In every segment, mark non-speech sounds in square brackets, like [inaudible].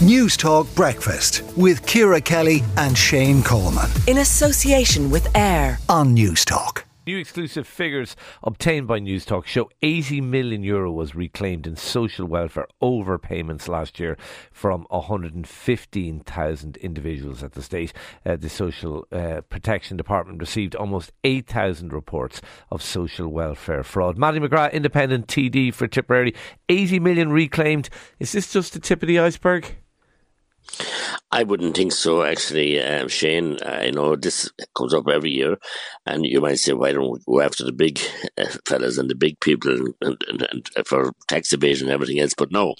Newstalk Breakfast with Ciara Kelly and Shane Coleman. In association with AIR on Newstalk. New exclusive figures obtained by Newstalk show 80 million euro was reclaimed in social welfare overpayments last year from 115,000 individuals at the state. Uh, the Social uh, Protection Department received almost 8,000 reports of social welfare fraud. Mattie McGrath, independent TD for Tipperary, 80 million reclaimed. Is this just the tip of the iceberg? I wouldn't think so, actually, um, Shane. I know this comes up every year, and you might say, why don't we go after the big uh, fellas and the big people and, and, and, for tax evasion and everything else? But no,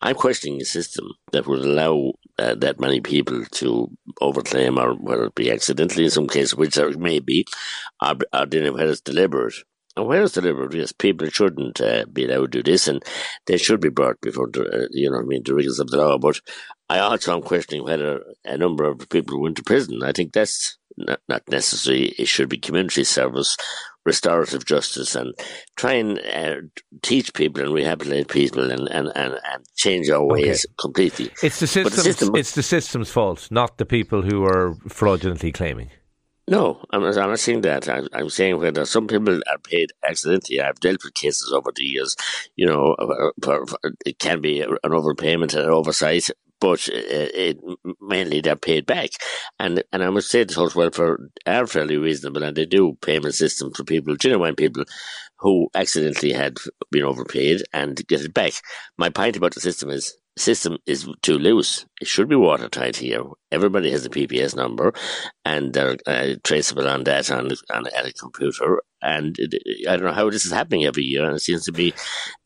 I'm questioning a system that would allow uh, that many people to overclaim, or whether it be accidentally in some cases, which there may be, or, or then whether it's deliberate. And where is the liberal? Yes, people shouldn't uh, be allowed to do this, and they should be brought before the, uh, you know, I mean, the rigors of the law. But I also am questioning whether a number of people went to prison. I think that's not, not necessary. It should be community service, restorative justice, and try and uh, teach people and rehabilitate people and, and, and, and change our ways okay. completely. It's the, system's, the system. It's the system's fault, not the people who are fraudulently claiming. No, I'm not, I'm not saying that. I'm, I'm saying whether some people are paid accidentally. I've dealt with cases over the years. You know, uh, for, for, it can be an overpayment and an oversight, but it, it, mainly they're paid back. And and I must say the social welfare are fairly reasonable, and they do payment systems for people, genuine people who accidentally had been overpaid and get it back. My point about the system is system is too loose. It should be watertight here. Everybody has a PPS number, and they're uh, traceable on that on, on a computer. And it, I don't know how this is happening every year, and it seems to be,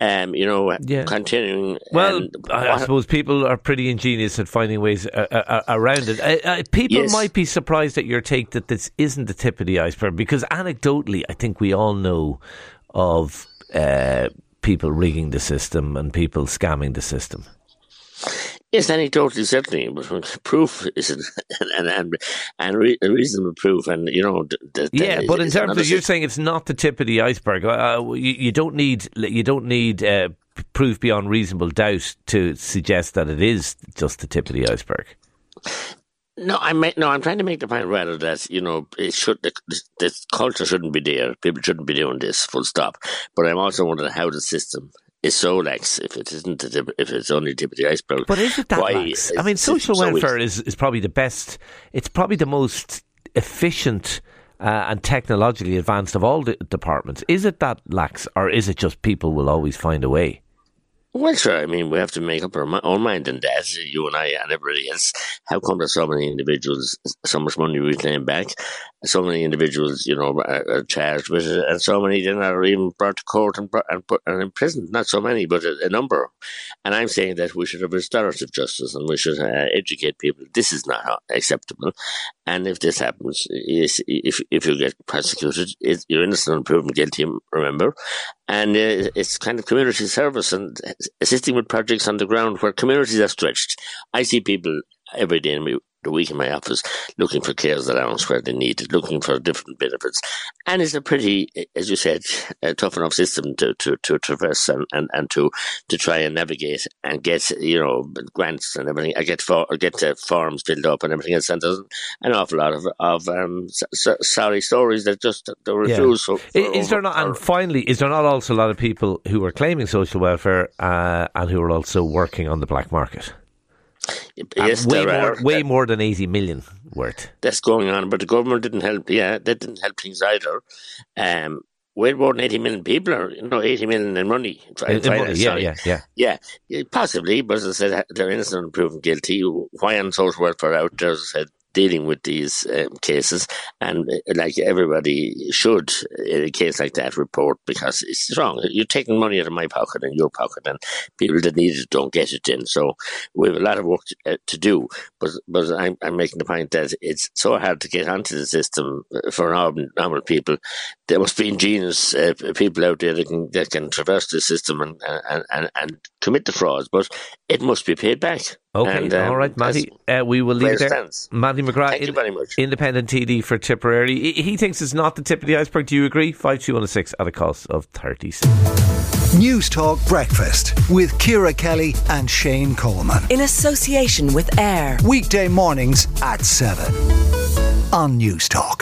um, you know, yeah. continuing. Well, I, I, suppose people are pretty ingenious at finding ways uh, uh, uh around it. Uh, uh, people yes. might be surprised at your take that this isn't the tip of the iceberg, because anecdotally, I think we all know of people rigging the system and people scamming the system. Yes, anecdotally, certainly, but [laughs] proof is and and and re- reasonable proof, and you know, yeah. But in terms of you're saying it's not the tip of the iceberg. Uh, you, you, don't need you don't need uh, proof beyond reasonable doubt to suggest that it is just the tip of the iceberg. No, I'm no, I'm trying to make the point rather that you know it should the, the culture shouldn't be there. People shouldn't be doing this. Full stop. But I'm also wondering how the system is so lax if it isn't tip, if it's only tip of the iceberg. But is it that why, lax? I mean, social so welfare is, is probably the best. It's probably the most efficient. Uh, and technologically advanced of all the departments. Is it that lax, or is it just people will always find a way? Well, sure. I mean, we have to make up our own mind in that, you and I and everybody else. How come there's so many individuals, so much money reclaimed back? So many individuals, you know, are, charged with it, and so many then are even brought to court and, and put and in prison. Not so many, but a, a, number. And I'm saying that we should have restorative justice and we should uh, educate people. This is not acceptable. And if this happens, if if you get prosecuted, you're innocent until proven guilty. Remember, and uh, it's kind of community service and assisting with projects on the ground where communities are stretched. I see people every day the week in my office looking for carers allowance where they need it, looking for different benefits. And it's a pretty, as you said, tough enough system to, to, to traverse and, and, and to, to try and navigate and get, you know, grants and everything. I get for, get uh, forms filled up and everything else. And there's an awful lot of, of um, so, sorry stories that just they refuse. Yeah. For, for is, there not, and finally, is there not also a lot of people who are claiming social welfare uh, and who are also working on the black market? Yes, way more, way more than eighty million worth. That's going on, but the government didn't help. Yeah, that didn't help things either. Um, way more than 80 million people are, you know, 80 million in money. In, in money yeah, yeah, yeah. Yeah, possibly, but as I said, they're innocent and proven guilty. Why on social welfare out there, as I said, dealing with these um, cases. And uh, like everybody should, in a case like that, report because it's wrong. You're taking money out of my pocket and your pocket, and people that need it don't get it in. So we have a lot of work to, uh, to do. But but I'm, I'm, making the point that it's so hard to get onto the system uh, for normal, normal people. There must be ingenious uh, people out there that can, that can traverse the system and, and, and, and commit the frauds, but it must be paid back. Okay, and, um, all right, Mattie. Uh, we will leave there. Stands. Mattie McGrath, Thank you very much. independent TD for Tipperary. He thinks it's not the tip of the iceberg. Do you agree? Five two one six at a cost of thirty. Newstalk Breakfast with Ciara Kelly and Shane Coleman. In association with AIR Weekday mornings at 7 on Newstalk.